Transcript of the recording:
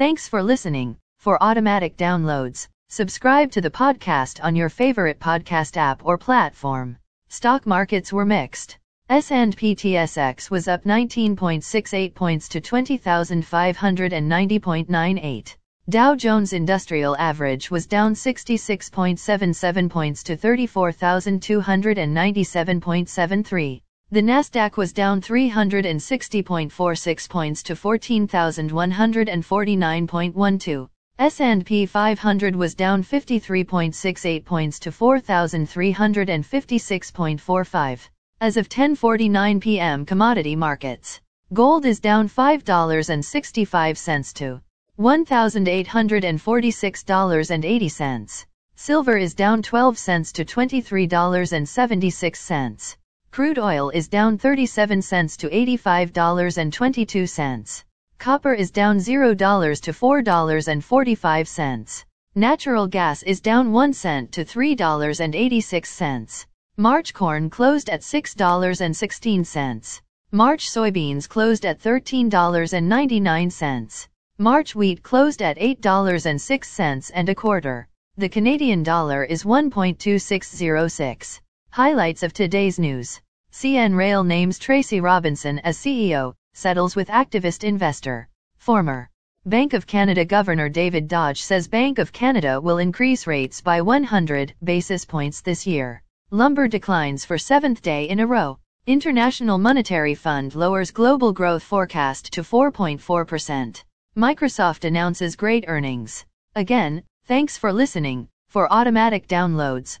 Thanks for listening. For automatic downloads, subscribe to the podcast on your favorite podcast app or platform. Stock markets were mixed. S&P TSX was up 19.68 points to 20,590.98. Dow Jones Industrial Average was down 66.77 points to 34,297.73. The Nasdaq was down 360.46 points to 14,149.12. S&P 500 was down 53.68 points to 4,356.45. As of 10:49 p.m. commodity markets. Gold is down $5.65 to $1,846.80. Silver is down 12 cents to $23.76. Crude oil is down 37 cents to $85.22. Copper is down $0 to $4.45. Natural gas is down 1 cent to $3.86. March corn closed at $6.16. March soybeans closed at $13.99. March wheat closed at $8.06 and a quarter. The Canadian dollar is 1.2606. Highlights of today's news. CN Rail names Tracy Robinson as CEO, settles with activist investor. Former Bank of Canada Governor David Dodge says Bank of Canada will increase rates by 100 basis points this year. Lumber declines for seventh day in a row. International Monetary Fund lowers global growth forecast to 4.4%. Microsoft announces great earnings. Again, thanks for listening. For automatic downloads,